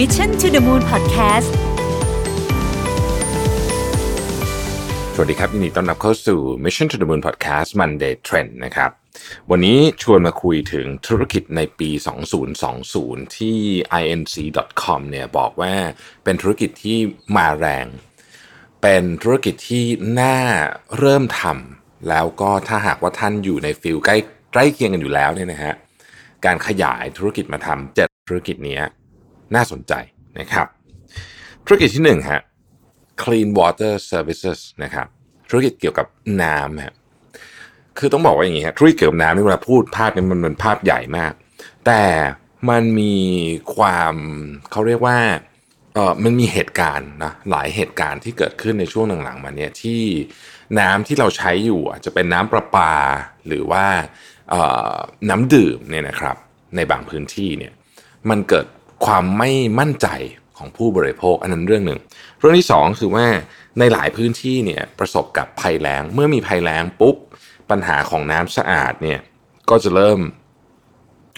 Mission to the Moon Podcast สวัสดีครับยินดีต้อนรับเข้าสู่ Mission to the Moon Podcast Monday Trend นะครับ วันนี้ชวนมาคุยถึงธุรกิจในปี 2020 ที่ inc.com เนี่ยบอกว่าเป็นธุรกิจที่มาแรง เป็นธุรกิจที่น่าเริ่มทำแล้วก็ถ้าหากว่าท่านอยู่ในฟิลใกล้ใกล้เคียงกันอยู่แล้วเนี่ยนะฮะการขยายธุรกิจมาทำเจ็ดธุรกิจนี้ น่าสนใจนะครับธุรกิจที่หนึ่งฮะ Clean Water Services นะครับธุรกิจเกี่ยวกับน้ำฮะคือต้องบอกว่าอย่างนี้ฮะธุรกิจเกี่ยวกับน้ำนี่เวลาพูดภาพนี่ยมันเป็นภาพใหญ่มาก แต่มันมีความเขาเรียกว่าเออมันมีเหตุการณ์นะหลายเหตุการณ์ที่เกิดขึ้นในช่วงหลังๆมาเนี่ยที่น้ำที่เราใช้อยู่อาจจะเป็นน้ำประปาหรือว่าเออน้ำดื่มเนี่ยนะครับในบางพื้นที่เนี่ยมันเกิด ความไม่มั่นใจของผู้บริโภคอันนั้นเรื่องหนึ่ง เรื่องที่สองคือว่าในหลายพื้นที่เนี่ยประสบกับภัยแล้ง เมื่อมีภัยแล้งปุ๊บปัญหาของน้ำสะอาดเนี่ยก็จะเริ่ม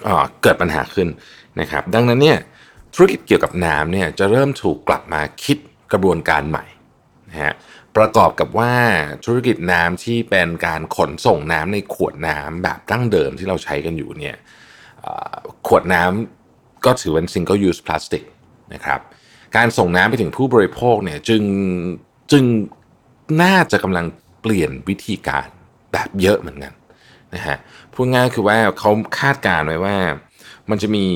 เเกิดปัญหาขึ้นนะครับ ดังนั้นเนี่ยธุรกิจเกี่ยวกับน้ำเนี่ยจะเริ่มถูกกลับมาคิดกระบวนการใหม่นะฮะประกอบกับว่าธุรกิจน้ำที่เป็นการขนส่งน้ำในขวดน้ำแบบดั้งเดิมที่เราใช้กันอยู่เนี่ยขวดน้ำ ก็ถือเป็น single use plastic นะครับการส่งน้ำไปถึงผู้บริโภคเนี่ยจึงจึงน่าจะกำลังเปลี่ยนวิธีการแบบเยอะเหมือนกันนะฮะพูดง่ายคือว่าเขาคาดการณ์ไว้ว่า มันจะมี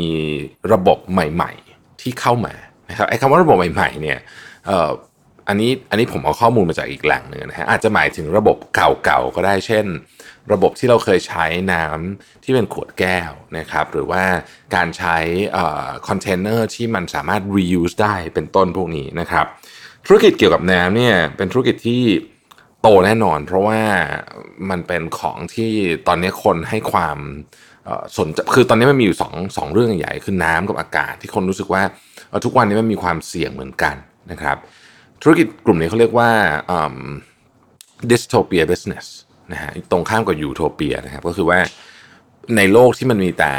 ระบบใหม่ ๆ ที่เข้ามานะครับไอ้คำว่าระบบใหม่ ๆ เนี่ยเอันนี้อันนี้ผมเอาข้อมูลมาจากอีกแหล่งหนึ่งนะฮะอาจจะหมายถึงระบบเก่าๆก็ได้เช่น ระบบที่เราเคยใช้น้ำที่เป็นขวดแก้วนะครับหรือว่าการใช้คอนเทนเนอร์ที่มันสามารถ reuse ได้เป็นต้นพวกนี้นะครับ ธุรกิจเกี่ยวกับน้ำเนี่ยเป็นธุรกิจที่โตแน่นอน เพราะว่ามันเป็นของที่ตอนนี้คนให้ความสนคือตอนนี้มันมีอยู่สองสองเรื่องใหญ่คือน้ำกับอากาศที่คนรู้สึกว่าทุกวันนี้มันมีความเสี่ยงเหมือนกันนะครับ ธุรกิจกลุ่มนี้เขาเรียกว่า dystopia business นะฮะตรงข้ามกับยูโทเปียนะครับก็คือว่าในโลกที่มันมีแต่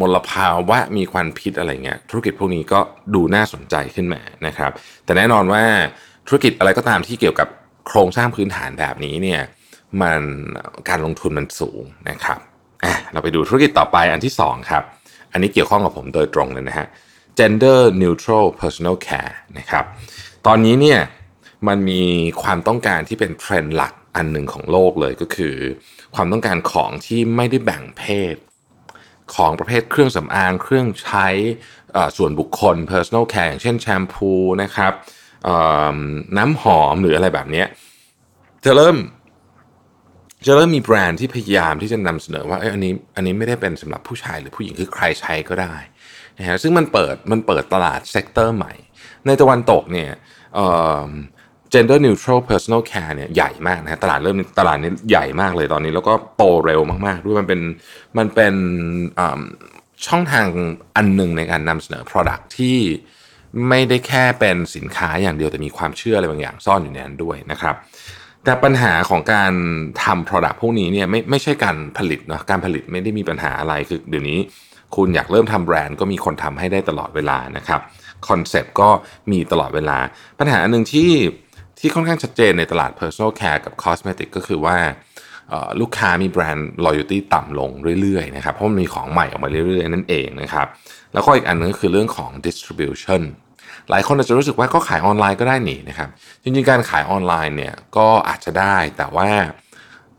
มลภาวะมีควันพิษอะไรเงี้ยธุรกิจพวกนี้ก็ดูน่าสนใจขึ้นมานะครับ แต่แน่นอนว่าธุรกิจอะไรก็ตามที่เกี่ยวกับโครงสร้างพื้นฐานแบบนี้เนี่ยมันการลงทุนมันสูงนะครับอะเราไปดูธุรกิจต่อไปอันที่สองครับ อันนี้เกี่ยวข้องกับผมโดยตรงเลยนะฮะ gender neutral personal care นะครับ ตอนนี้เนี่ยมันมีความต้องการที่เป็นเทรนด์หลักอันหนึ่งของโลกเลยก็คือ ความต้องการของที่ไม่ได้แบ่งเพศ ของประเภทเครื่องสำอาง เครื่องใช้ส่วนบุคคล personal care อย่างเช่นแชมพูนะครับน้ำหอมหรืออะไรแบบนี้จะเริ่มจะเริ่มมีแบรนด์ที่พยายามที่จะนำเสนอว่าเอยอันนี้อันนี้ไม่ได้เป็นสำหรับผู้ชายหรือผู้หญิงคือใครใช้ก็ได้นะฮะซึ่งมันเปิดมันเปิดตลาด sector ใหม่ ในตะวันตกเนี่ยเอ่อ gender neutral personal care เนี่ยใหญ่มากนะฮะตลาดเริ่มตลาดนี้ใหญ่มากเลยตอนนี้ แล้วก็โตเร็วมากๆ ด้วยมันเป็นมันเป็นช่องทางอันหนึ่งในการนำเสนอ product ที่ไม่ได้แค่เป็นสินค้าอย่างเดียว แต่มีความเชื่ออะไรบางอย่างซ่อนอยู่ในนั้นด้วยนะครับ แต่ปัญหาของการทำ product พวกนี้เนี่ยไม่ไม่ใช่การผลิตเนาะการผลิตไม่ได้มีปัญหาอะไรคือเดี๋ยวนี้ คุณอยากเริ่มทำแบรนด์ก็มีคนทำให้ได้ตลอดเวลานะครับ คอนเซปต์ก็มีตลอดเวลา ปัญหาอันหนึ่งที่ที่ค่อนข้างชัดเจนในตลาด personal care กับ cosmetic ก็คือว่าลูกค้ามีแบรนด์ loyalty ต่ำลงเรื่อยๆนะครับเพราะมันมีของใหม่ออกมาเรื่อยๆ นั่นเองนะครับแล้วก็อีกอันนึงก็คือเรื่องของ distribution หลายคนอาจจะรู้สึกว่าก็ขายออนไลน์ก็ได้หนีนะครับจริงๆการขายออนไลน์เนี่ยก็อาจจะได้แต่ว่า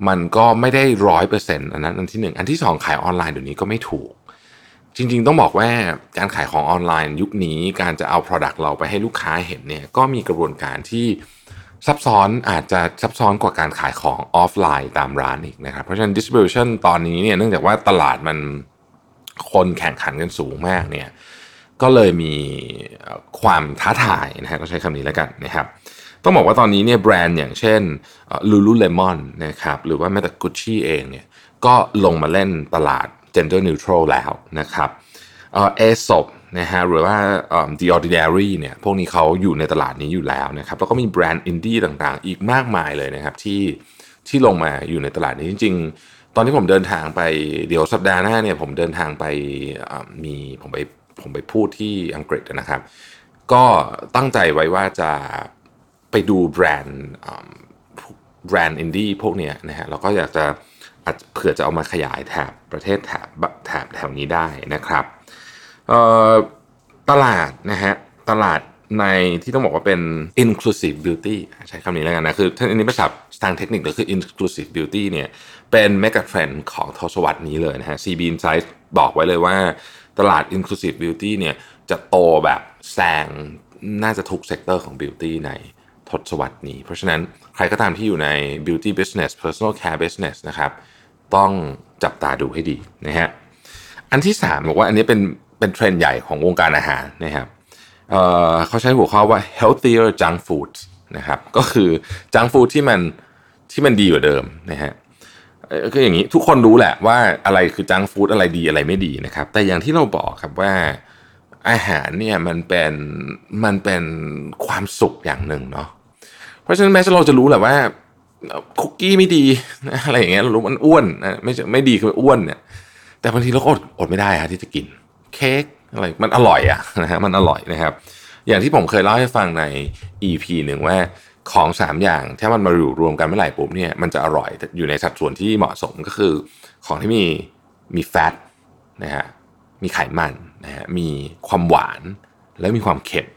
มันก็ไม่ได้ร้อยเปอร์เซ็นต์อันนั้นอันที่หนึ่งอันที่สองขายออนไลน์เดี๋ยวนี้ก็ไม่ถูก จริงๆ ต้องบอกว่าการขายของออนไลน์ยุคนี้การจะเอา Product เราไปให้ลูกค้าเห็นเนี่ยก็มีกระบวนการที่ซับซ้อนอาจจะซับซ้อนกว่าการขายของออฟไลน์ตามร้านอีกนะครับ เพราะฉะนั้น distribution ตอนนี้เนี่ยเนื่องจากว่าตลาดมันคนแข่งขันกันสูงมากเนี่ยก็เลยมีความท้าทายนะฮะก็ใช้คำนี้แล้วกันนะครับ ต้องบอกว่าตอนนี้เนี่ยแบรนด์อย่างเช่น Lululemon นะครับหรือว่าแม้แต่กุชชี่เองเนี่ยก็ลงมาเล่นตลาด gender neutral แล้วนะครับ Aesop นะฮะหรือว่าเอ่อ The Ordinary เนี่ยพวกนี้เขาอยู่ในตลาดนี้อยู่แล้วนะครับแล้วก็มีแบรนด์อินดี้ต่างๆ อีกมากมายเลยนะครับที่ที่ลงมาอยู่ในตลาดนี้จริง ๆ ตอนที่ผมเดินทางไปเดี๋ยวสัปดาห์หน้าเนี่ยผมเดินทางไปมีผมไปผมไปพูดที่อังกฤษนะครับ ก็ตั้งใจไว้ว่าจะไปดูแบรนด์แบรนด์อินดี้พวกเนี้ยนะฮะเราก็อยากจะ อาจเผื่อจะเอามาขยายแถบประเทศแถบแถบแถวนี้ได้นะครับตลาดนะฮะตลาดในที่ต้องบอกว่าเป็น inclusive beauty ใช้คำนี้แล้วกันนะ คือถ้าอันนี้ภาษาทางเทคนิคก็คือ inclusive beauty เนี่ยเป็น mega trend ของทศวรรษนี้เลยนะฮะ CB Insight บอกไว้เลยว่าตลาด inclusive beauty เนี่ยจะโตแบบแซงน่าจะทุก sector ของ beauty ใน ทศวรรษนี้ เพราะฉะนั้นใครก็ตามที่อยู่ใน beauty business personal care business นะครับต้องจับตาดูให้ดีนะฮะอันที่ 3 บอกว่าอันนี้เป็นเป็นเทรนด์ใหญ่ของวงการอาหารนะครับเเขาใช้หัวข้อว่า healthier junk food นะครับก็คือ junk food ที่มันที่มันดีกว่าเดิมนะฮะก็อย่างนี้ทุกคนรู้แหละว่าอะไรคือจังฟู้ดอะไรดีอะไรไม่ดีนะครับ แต่อย่างที่เราบอกครับว่าอาหารเนี่ยมันเป็นมันเป็นความสุขอย่างหนึ่งเนาะ ราะฉะนั้นแม้เราจะรู้แหละว่าคุกกี้ไม่ดีอะไรอย่างเงี้ยเรารู้มันอ้วนนะไม่ไม่ดีคืออ้วนเนี่ย แต่บางทีเราก็อดอดไม่ได้ฮะที่จะกิน เค้กอะไรมันอร่อยอะนะฮะมันอร่อยนะครับ อย่างที่ผมเคยเล่าให้ฟังใน EP หนึ่งว่าของ 3 อย่างถ้ามันมาอยู่รวมกันเมื่อไหร่ปุ๊บเนี่ยมันจะอร่อยอยู่ในสัดส่วนที่เหมาะสมก็คือของที่มีมีแฟตนะฮะมีไขมันนะฮะมีความหวานและมีความเค็ม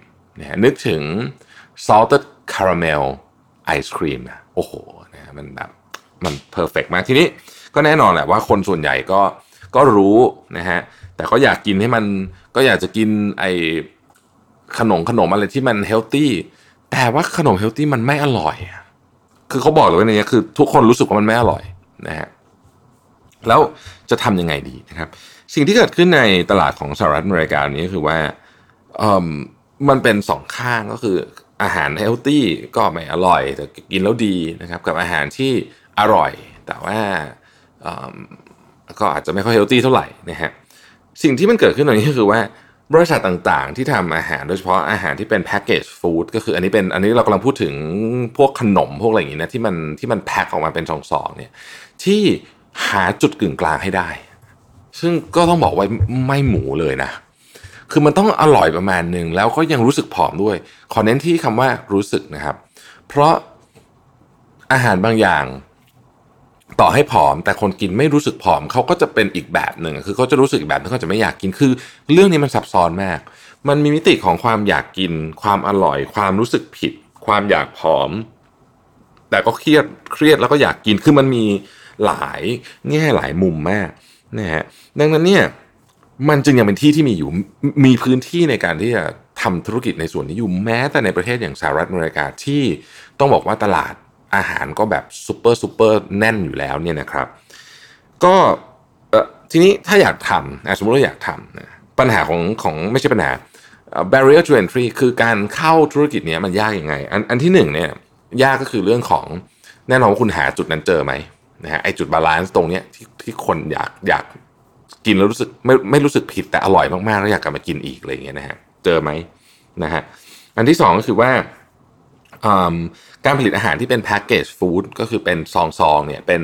นะฮะนึกถึง salted caramel ice cream โอ้โหนะมันแบบมัน perfect มากทีนี้ก็แน่นอนแหละว่าคนส่วนใหญ่ก็ก็รู้นะฮะแต่ก็อยากกินให้มันก็อยากจะกินไอขนมขนมอะไรที่มัน healthy แต่ว่าขนม healthy มันไม่อร่อย คือเขาบอกเลยว่านี้คือ ทุกคนรู้สึกว่ามันไม่อร่อยนะฮะแล้วจะทำยังไงดีนะครับ สิ่งที่เกิดขึ้นในตลาดของสหรัฐอเมริกานี้คือว่าเออมันเป็นสองข้างก็คือ อาหารเฮลตี้ก็ไม่อร่อยแต่กินแล้วดีนะครับ กับอาหารที่อร่อย แต่ว่าก็อาจจะไม่ค่อยเฮลตี้เท่าไหร่นะฮะสิ่งที่มันเกิดขึ้นตรงนี้ก็คือว่าบริษัทต่างๆ ที่ทำอาหารโดยเฉพาะอาหารที่เป็นแพ็กเกจฟู้ดก็คืออันนี้เป็นอันนี้เรากำลังพูดถึงพวกขนมพวกอะไรอย่างนี้นะที่มันที่มันแพ็คออกมาเป็นซองๆเนี่ยที่หาจุดกึ่งกลางให้ได้ ซึ่งก็ต้องบอกว่าไม่หมูเลยนะ คือมันต้องอร่อยประมาณหนึ่งแล้วก็ยังรู้สึกผอมด้วย ขอเน้นที่คำว่ารู้สึกนะครับ เพราะอาหารบางอย่าง ต่อให้ผอม แต่คนกินไม่รู้สึกผอมเขาก็จะเป็นอีกแบบหนึ่งคือเขาจะรู้สึกอีกแบบนึงเขาจะไม่อยากกินคือ เรื่องนี้มันซับซ้อนมาก มันมีมิติของความอยากกิน ความอร่อย ความรู้สึกผิด ความอยากผอม แต่ก็เครียดเครียดแล้วก็อยากกินคือมันมีหลายแง่หลายมุมมากนะฮะดังนั้นเนี่ย มันจึงยังเป็นที่ที่มีอยู่มีพื้นที่ในการที่จะทำธุรกิจในส่วนนี้อยู่แม้แต่ในประเทศอย่างสหรัฐอเมริกาที่ต้องบอกว่าตลาดอาหารก็แบบซูเปอร์ซูเปอร์แน่นอยู่แล้วเนี่ยนะครับ ก็ทีนี้ถ้าอยากทำสมมติว่าอยากทำปัญหาของของไม่ใช่ปัญหา barrier to entry คือการเข้าธุรกิจนี้มันยากยังไง อันอันที่หนึ่งเนี่ยยากก็คือเรื่องของแน่นอนว่าคุณหาจุดนั้นเจอไหมนะฮะไอจุด balance ตรงเนี้ยที่ที่คนอยากอยาก กินแล้วรู้สึกไม่ไม่รู้สึกผิดแต่อร่อยมากๆแล้วอยากกลับมากินอีกอะไรอย่างเงี้ยนะฮะเจอไหมนะฮะอันที่สองก็คือว่าการผลิตอาหารที่เป็น packaged food ก็คือเป็นซองซองเนี่ยเป็น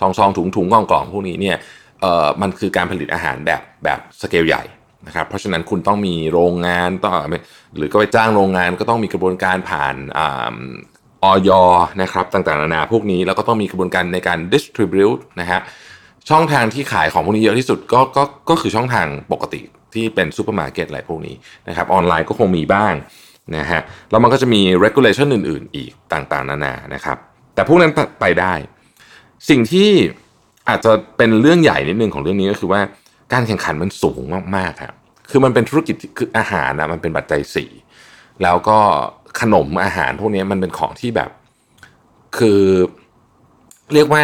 ซองซองถุงถุงกล่องกล่องพวกนี้เนี่ยเอ่อมันคือการผลิตอาหารแบบแบบสเกลใหญ่นะครับเพราะฉะนั้นคุณต้องมีโรงงานต้องหรือก็ไปจ้างโรงงานก็ต้องมีกระบวนการผ่านอย.นะครับต่างๆนานาพวกนี้แล้วก็ต้องมีกระบวนการในการ distribute นะฮะ ช่องทางที่ขายของพวกนี้เยอะที่สุดก็ก็ก็คือช่องทางปกติที่เป็นซูเปอร์มาร์เก็ตอะไรพวกนี้นะครับออนไลน์ก็คงมีบ้างนะฮะแล้วมันก็จะมี regulation อื่น ๆ อีกต่างๆ นานานะครับ แต่พวกนั้นไปได้ สิ่งที่อาจจะเป็นเรื่องใหญ่นิดนึงของเรื่องนี้ก็คือว่าการแข่งขันมันสูงมากๆครับคือมันเป็นธุรกิจคืออาหารนะมันเป็นปัจจัยสี่แล้วก็ขนมอาหารพวกนี้มันเป็นของที่แบบ คือ เรียกว่า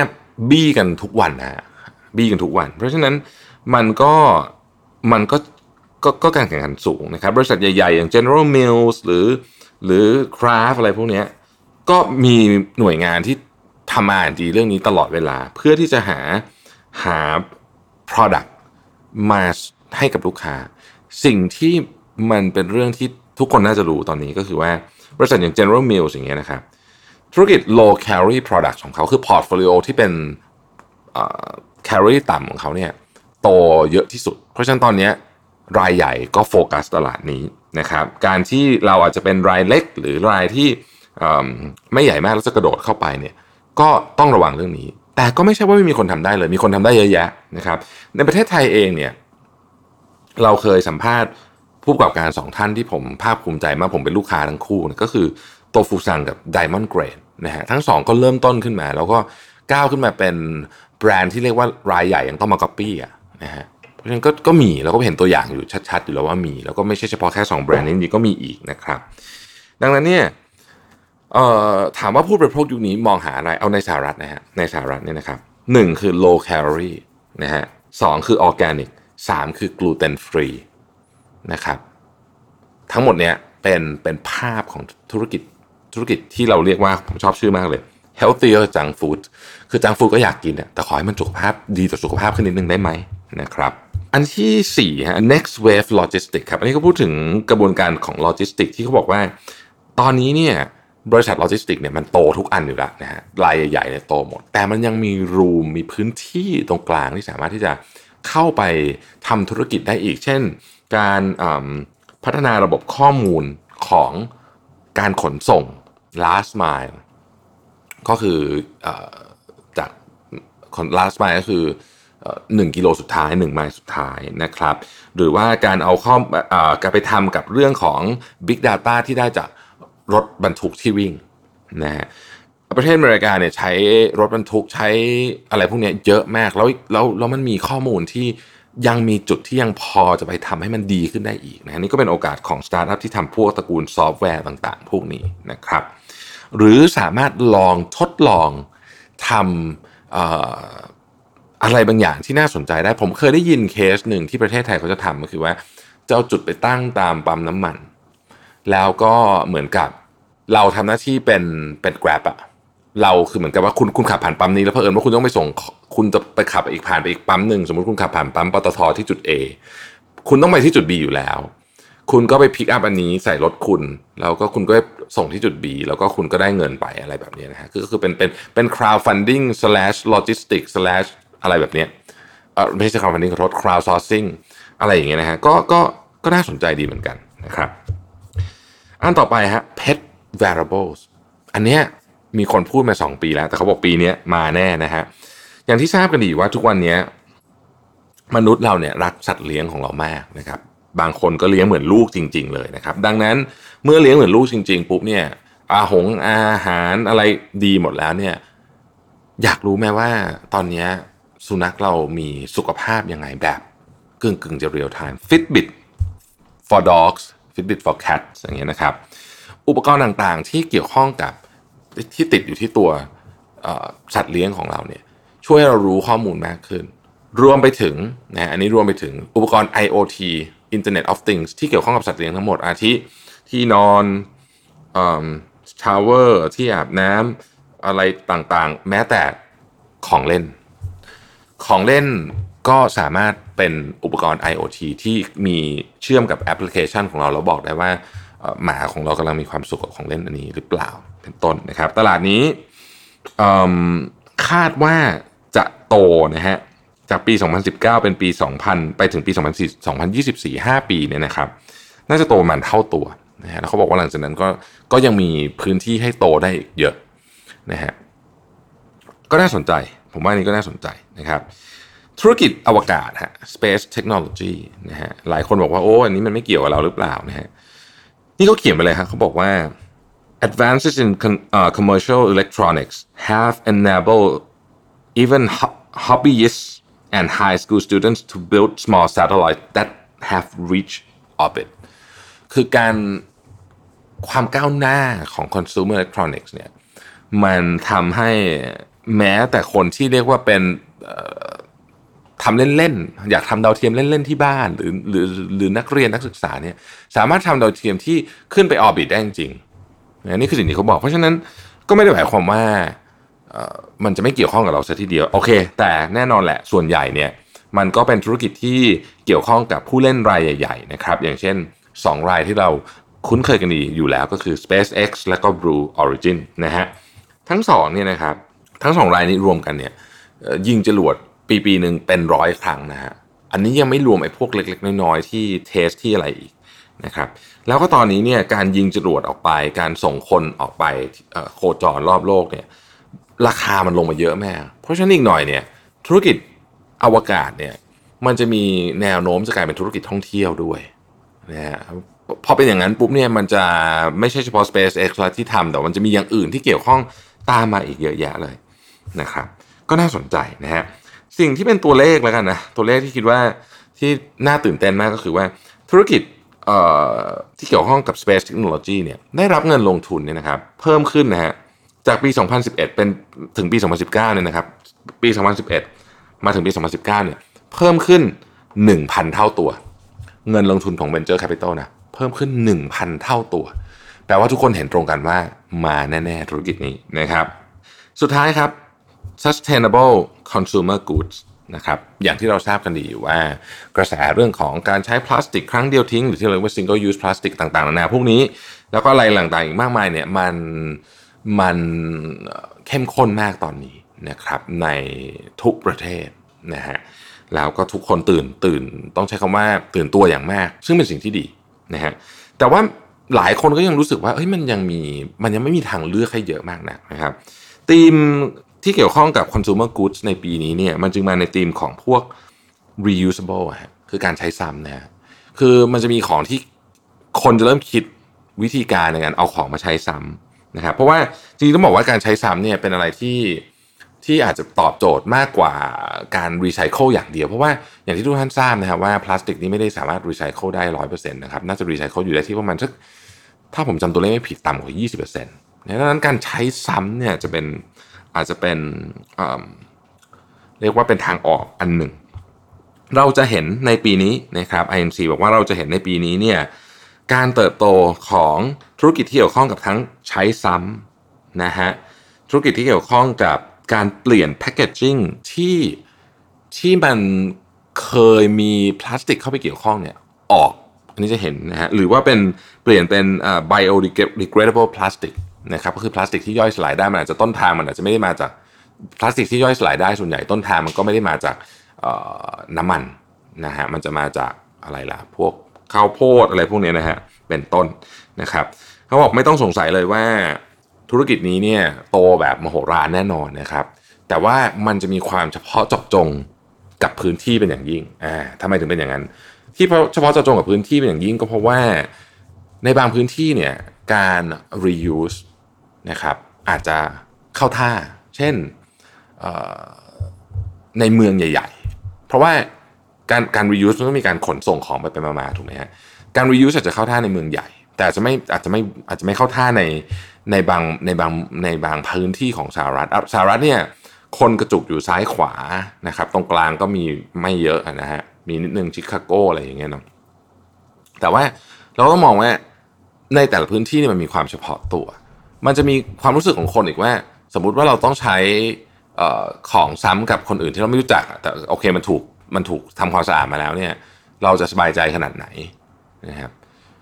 บี้กันทุกวันนะ บี้กันทุกวัน เพราะฉะนั้นมันก็มันก็ก็ก็การแข่งขันสูงนะครับบริษัทใหญ่ๆ อย่าง General Mills หรือหรือ Kraft อะไรพวกนี้ก็มีหน่วยงานที่ทำงานดีเรื่องนี้ตลอดเวลา เพื่อที่จะหาหา product มาให้กับลูกค้า สิ่งที่มันเป็นเรื่องที่ทุกคนน่าจะรู้ตอนนี้ก็คือว่า บริษัทอย่าง General Mills อย่างเงี้ยนะครับ ธุรกิจ low calorie product ของเขาคือ portfolio ที่เป็น calorie ต่ำของเขาเนี่ยโตเยอะที่สุด เพราะฉะนั้นตอนนี้รายใหญ่ก็โฟกัสตลาดนี้นะครับการที่เราอาจจะเป็นรายเล็กหรือรายที่ไม่ใหญ่มากแล้วจะกระโดดเข้าไปเนี่ยก็ต้องระวังเรื่องนี้ แต่ก็ไม่ใช่ว่าไม่มีคนทำได้เลย มีคนทำได้เยอะแยะนะครับในประเทศไทยเองเนี่ยเราเคยสัมภาษณ์ผู้ประกอบการสองท่านที่ผมภาคภูมิใจมากผมเป็นลูกค้าทั้งคู่ก็คือโตฟูซังกับ Diamond Grade นะฮะทั้งสองก็เริ่มต้นขึ้นมา แล้วก็ก้าวขึ้นมาเป็น บรนด์ที่เรียกว่ารายใหญ่ยังต้องมาก๊อปปี้อะนะฮะเพราะฉะนั้นก็ก็มีแล้วก็เห็นตัวอย่างอยู่ชัดๆอยู่แล้วว่ามี แล้วก็ไม่ใช่เฉพาะแค่ 2 แบรนด์นี้ก็มีอีกนะครับ ดังนั้นเนี่ยถามว่าผู้บริโภคยุคนี้มองหาอะไรเอาในสหรัฐนะฮะในสหรัฐเนี่ยนะครับหนึ่งคือ low calorie นะฮะสองคือ organic สามคือ gluten free นะครับทั้งหมดเนี้ยเป็นเป็นภาพของธุรกิจธุรกิจที่เราเรียกว่าผมชอบชื่อมากเลย healthier junk food คือ junk food ก็อยากกินแต่ขอให้มันสุขภาพดีต่อสุขภาพขึ้นนิดนึงได้ไหมนะครับอันที่4ฮะ next wave logistics ครับ อันนี้ก็พูดถึงกระบวนการของโลจิสติกที่เขาบอกว่า ตอนนี้เนี่ยบริษัทโลจิสติกเนี่ยมันโตทุกอันอยู่แล้วนะฮะรายใหญ่ๆเนี่ยโตหมด แต่มันยังมี room มีพื้นที่ตรงกลางที่สามารถที่จะเข้าไปทำธุรกิจได้อีก เช่น การพัฒนาระบบข้อมูลของการขนส่ง last mile ก็คืออจาก last mile ก็คือหนึ่งกิโลสุดท้ายหนึ่งไมล์สุดท้ายนะครับ หรือว่าการเอาข้อการไปทำกับเรื่องของ Big Data ที่ได้จากรถบรรทุกที่วิ่งนะฮะประเทศอเมริกาเนี่ยใช้รถบรรทุกใช้อะไรพวกนี้เยอะมากแล้วแล้วแล้วมันมีข้อมูลที่ยังมีจุดที่ยังพอจะไปทำให้มันดีขึ้นได้อีกนะนี่ก็เป็นโอกาสของสตาร์ทอัพที่ทำพวกตระกูลซอฟต์แวร์ต่างๆ พวกนี้นะครับ หรือสามารถลองทดลองทำอะไรบางอย่างที่น่าสนใจได้ ผมเคยได้ยินเคสหนึ่งที่ประเทศไทยเขาจะทำก็คือว่าจะเอาจุดไปตั้งตามปั๊มน้ำมัน แล้วก็เหมือนกับเราทำหน้าที่เป็นเป็น Grab อะเราคือเหมือนกับว่าคุณคุณขับผ่านปั๊มนี้แล้วเพอเอิญว่าคุณต้องไปส่งคุณจะไปขับอีกผ่านไปอีกปั๊มหนึ่งสมมติคุณขับผ่านปั๊มปตทที่จุด A คุณต้องไปที่จุด B อยู่แล้ว คุณก็ไป pick up อันนี้ใส่รถคุณ แล้วก็คุณก็ส่งที่จุด B แล้วก็คุณก็ได้เงินไปอะไรแบบนี้นะฮะก็คือเป็นเป็นเป็น crowdfunding slash logistics slash อะไรแบบนี้เออไม่ใช่ crowdfunding ขอโทษ crowdsourcing อะไรอย่างเงี้ยนะฮะก็ก็ก็น่าสนใจดีเหมือนกันนะครับ อันต่อไปฮะ pet variables อันเนี้ยมีคนพูดมา 2 ปีแล้ว แต่เขาบอกปีนี้มาแน่นะฮะอย่างที่ทราบกันดีว่าทุกวันนี้มนุษย์เราเนี่ยรักสัตว์เลี้ยงของเรามากนะครับ บางคนก็เลี้ยงเหมือนลูกจริง ๆ เลยนะครับ ดังนั้นเมื่อเลี้ยงเหมือนลูกจริง ๆ ปุ๊บเนี่ยอาหงอาหารอะไรดีหมดแล้วเนี่ยอยากรู้ไหมว่าตอนนี้สุนัขเรามีสุขภาพยังไงแบบกึ่งกึ่งจะ real time Fitbit for dogs Fitbit for cats อย่างเงี้ยนะครับ อุปกรณ์ต่างๆ ที่เกี่ยวข้องกับที่ติดอยู่ที่ตัวสัตว์เลี้ยงของเราเนี่ยช่วยเรารู้ข้อมูลมากขึ้น รวมไปถึงนะอันนี้รวมไปถึงอุปกรณ์ IoT Internet of Things ที่เกี่ยวข้องกับสัตว์เลี้ยงทั้งหมด อาทิที่นอน shower ที่อาบน้ำอะไรต่างๆ แม้แต่ของเล่น ของเล่นก็สามารถเป็นอุปกรณ์ IoT ที่มีเชื่อมกับแอปพลิเคชันของเราแล้วบอกได้ว่าหมาของเรากำลังมีความสุขกับของเล่นอันนี้หรือเปล่าเป็นต้นนะครับ ตลาดนี้คาดว่าจะโตนะฮะ จากปี 2019 เป็นปี 2000 ไปถึงปี 2024 5 ปีเนี่ยนะครับ น่าจะโตประมาณเท่าตัวนะฮะแล้วเขาบอกว่าหลังจากนั้นก็ก็ยังมีพื้นที่ให้โตได้เยอะนะฮะก็น่าสนใจ ผมว่านี้ก็น่าสนใจนะครับ ธุรกิจอวกาศฮะ space technology นะฮะหลายคนบอกว่าโอ้อันนี้มันไม่เกี่ยวกับเราหรือเปล่านะฮะนี่เขาเขียนไปเลยครับเขาบอกว่า advances in commercial electronics have enabled even hobbyists and high school students to build small satellites that have reached orbit คือการความก้าวหน้าของ consumer electronics เนี่ยมันทำให้แม้แต่คนที่เรียกว่าเป็นทำเล่นๆ อยากทำดาวเทียมเล่น ๆ ที่บ้าน หรือหรือหรือนักเรียนนักศึกษาเนี่ยสามารถทำดาวเทียมที่ขึ้นไปออร์บิทได้จริงนี่คือสิ่งที่เขาบอก เพราะฉะนั้นก็ไม่ได้หมายความว่า มันจะไม่เกี่ยวข้องกับเราซะทีเดียวโอเค แต่แน่นอนแหละส่วนใหญ่เนี่ยมันก็เป็นธุรกิจที่เกี่ยวข้องกับผู้เล่นรายใหญ่ๆนะครับอย่างเช่น 2 รายที่เราคุ้นเคยกันดีอยู่แล้วก็คือ SpaceX และก็ Blue Origin นะฮะทั้งสองเนี่ยนะครับทั้งสองรายนี้รวมกันเนี่ยยิงจรวดปีปีหนึ่งเป็นร้อยครั้งนะฮะอันนี้ยังไม่รวมไอ้พวกเล็กๆ น้อยๆ ที่เทสที่อะไรอีกนะครับแล้วก็ตอนนี้เนี่ยการยิงจรวดออกไป การส่งคนออกไปโคจรรอบโลกเนี่ย ราคามันลงมาเยอะแม่ เพราะฉะนั้นอีกหน่อยเนี่ยธุรกิจอวกาศเนี่ยมันจะมีแนวโน้มจะกลายเป็นธุรกิจท่องเที่ยวด้วยนะฮะพอเป็นอย่างนั้นปุ๊บเนี่ยมันจะไม่ใช่เฉพาะ SpaceX ที่ทำแต่มันจะมีอย่างอื่นที่เกี่ยวข้องตามมาอีกเยอะแยะเลยนะครับก็น่าสนใจนะฮะสิ่งที่เป็นตัวเลขแล้วกันนะตัวเลขที่คิดว่าที่น่าตื่นเต้นมากก็คือว่าธุรกิจที่เกี่ยวข้องกับ Space Technology เนี่ยได้รับเงินลงทุนเนี่ยนะครับเพิ่มขึ้นนะฮะ จากปี 2011 เป็นถึงปี 2019เนี่ยนะครับ ปี 2011 มาถึงปี 2019เนี่ยเพิ่มขึ้น 1,000 เท่าตัว เงินลงทุนของ Venture Capital นะเพิ่มขึ้น 1,000 เท่าตัว แปลว่าทุกคนเห็นตรงกันว่ามาแน่ ๆ ธุรกิจนี้นะครับ สุดท้ายครับ sustainable consumer goods นะครับอย่างที่เราทราบกันดีอยู่ว่ากระแสเรื่องของการใช้พลาสติกครั้งเดียวทิ้ง หรือที่เรียกว่า single use plastic ต่างๆนานาพวกนี้ แล้วก็อะไรต่างๆอีกมากมายเนี่ยมัน มันเข้มข้นมากตอนนี้นะครับในทุกประเทศนะฮะแล้วก็ทุกคนตื่นตื่นต้องใช้คำว่าตื่นตัวอย่างมาก ซึ่งเป็นสิ่งที่ดีนะฮะแต่ว่าหลายคนก็ยังรู้สึกว่าเฮ้ยมันยังมีมันยังไม่มีทางเลือกให้เยอะมากนะนะครับธีมที่เกี่ยวข้องกับ consumer goods ในปีนี้เนี่ยมันจึงมาในธีมของพวก reusable อะคือการใช้ซ้ำนะคือมันจะมีของที่คนจะเริ่มคิดวิธีการในการเอาของมาใช้ซ้ำ นะครับเพราะว่าจริงๆต้องบอกว่าการใช้ซ้ำเนี่ยเป็นอะไรที่ที่อาจจะตอบโจทย์มากกว่าการรีไซเคิลอย่างเดียว เพราะว่าอย่างที่ทุกท่านทราบนะครับว่าพลาสติกนี้ไม่ได้สามารถรีไซเคิลได้ร้อยเปอร์เซ็นต์นะครับน่าจะรีไซเคิลอยู่ได้ที่ประมาณสักถ้าผมจำตัวเลขไม่ผิดต่ำกว่ายี่สิบเปอร์เซ็นต์ดังนั้นการใช้ซ้ำเนี่ยจะเป็นอาจจะเป็นเรียกว่าเป็นทางออกอันหนึ่ง เราจะเห็นในปีนี้นะครับ Inc. บอกว่าเราจะเห็นในปีนี้เนี่ย การเติบโตของธุรกิจที่เกี่ยวข้องกับทั้งใช้ซ้ำนะฮะธุรกิจที่เกี่ยวข้องกับการเปลี่ยนแพคเกจจิ้งที่ที่มันเคยมีพลาสติกเข้าไปเกี่ยวข้องเนี่ยออกอันนี้จะเห็นนะฮะหรือว่าเป็นเปลี่ยนเป็น biodegradable plastic นะครับก็คือพลาสติกที่ย่อยสลายได้มันอาจจะต้นทางมันอาจจะไม่ได้มาจากพลาสติกที่ย่อยสลายได้ส่วนใหญ่ต้นทางมันก็ไม่ได้มาจากน้ำมันนะฮะมันจะมาจากอะไรล่ะพวก ข้าวโพดอะไรพวกนี้นะฮะเป็นต้นนะครับเขาบอกไม่ต้องสงสัยเลยว่าธุรกิจนี้เนี่ยโตแบบมโหฬารแน่นอนนะครับ แต่ว่ามันจะมีความเฉพาะเจาะจงกับพื้นที่เป็นอย่างยิ่งอ่าทำไมถึงเป็นอย่างนั้น ที่เฉพาะเจาะจงกับพื้นที่เป็นอย่างยิ่งก็เพราะว่าในบางพื้นที่เนี่ยการ reuse นะครับอาจจะเข้าท่า เช่นในเมืองใหญ่ ๆ เพราะว่า การการ reuse มันต้องมีการขนส่งของไปไปมาๆถูกไหมฮะการ reuse อาจจะเข้าท่าในเมืองใหญ่ แต่อาจจะไม่อาจจะไม่อาจจะไม่เข้าท่าในในบางในบางในบางพื้นที่ของสหรัฐสหรัฐเนี่ยคนกระจุกอยู่ซ้ายขวานะครับ ตรงกลางก็มีไม่เยอะนะฮะมีนิดนึงชิคาโกอะไรอย่างเงี้ยเนาะแต่ว่าเราต้องมองว่าในแต่ละพื้นที่นี่มันมีความเฉพาะตัว มันจะมีความรู้สึกของคนอีกว่า สมมุติว่าเราต้องใช้ของซ้ำกับคนอื่นที่เราไม่รู้จักแต่โอเคมันถูก มันถูกทำความสะอาดมาแล้วเนี่ย เราจะสบายใจขนาดไหนนะครับ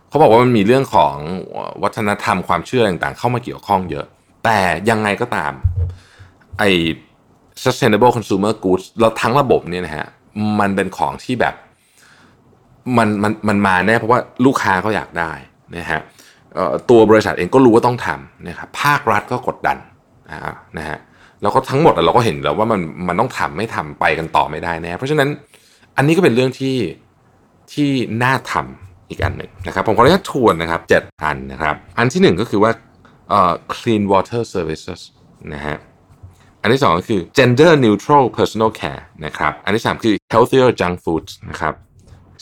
เขาบอกว่ามันมีเรื่องของวัฒนธรรมความเชื่อต่างๆ เข้ามาเกี่ยวข้องเยอะ แต่ยังไงก็ตามไอ้ sustainable consumer goods เราทั้งระบบเนี่ยนะฮะมันเป็นของที่แบบมันมันมันมาแน่เพราะว่าลูกค้าเขาอยากได้นะฮะตัวบริษัทเองก็รู้ว่าต้องทำนะครับภาครัฐก็กดดันนะฮะ แล้วก็ทั้งหมดเราก็เห็นแล้วว่ามันมันต้องทำไม่ทำไปกันต่อไม่ได้แน่เพราะฉะนั้นอันนี้ก็เป็นเรื่องที่ที่น่าทำอีกอันหนึ่งนะครับผมขออนุญาตทวนนะครับเจ็ดอันนะครับ อันที่หนึ่งก็คือว่าเอ่อ clean water services นะฮะอันที่สองก็คือ gender neutral personal care นะครับอันที่สามคือ healthier junk Food นะครับ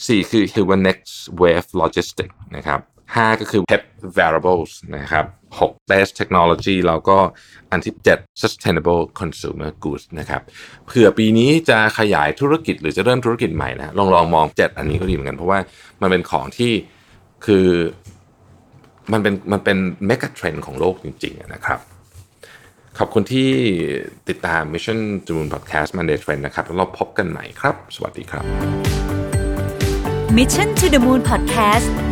สี่คือคือว่า next wave logistics นะครับ ห้าก็คือ pep variables นะครับหก best technology แล้วก็อันที่เจ็ด sustainable consumer goods นะครับเผื่อปีนี้จะขยายธุรกิจหรือจะเริ่มธุรกิจใหม่นะลองลองมองเจ็ดอันนี้ก็ดีเหมือนกัน เพราะว่ามันเป็นของที่คือมันเป็นมันเป็นเมกะเทรนด์ของโลกจริงๆนะครับ ขอบคุณที่ติดตาม Mission to Moon Podcast Monday Trend นะครับ แล้วเราพบกันใหม่ครับ สวัสดีครับ Mission to the Moon Podcast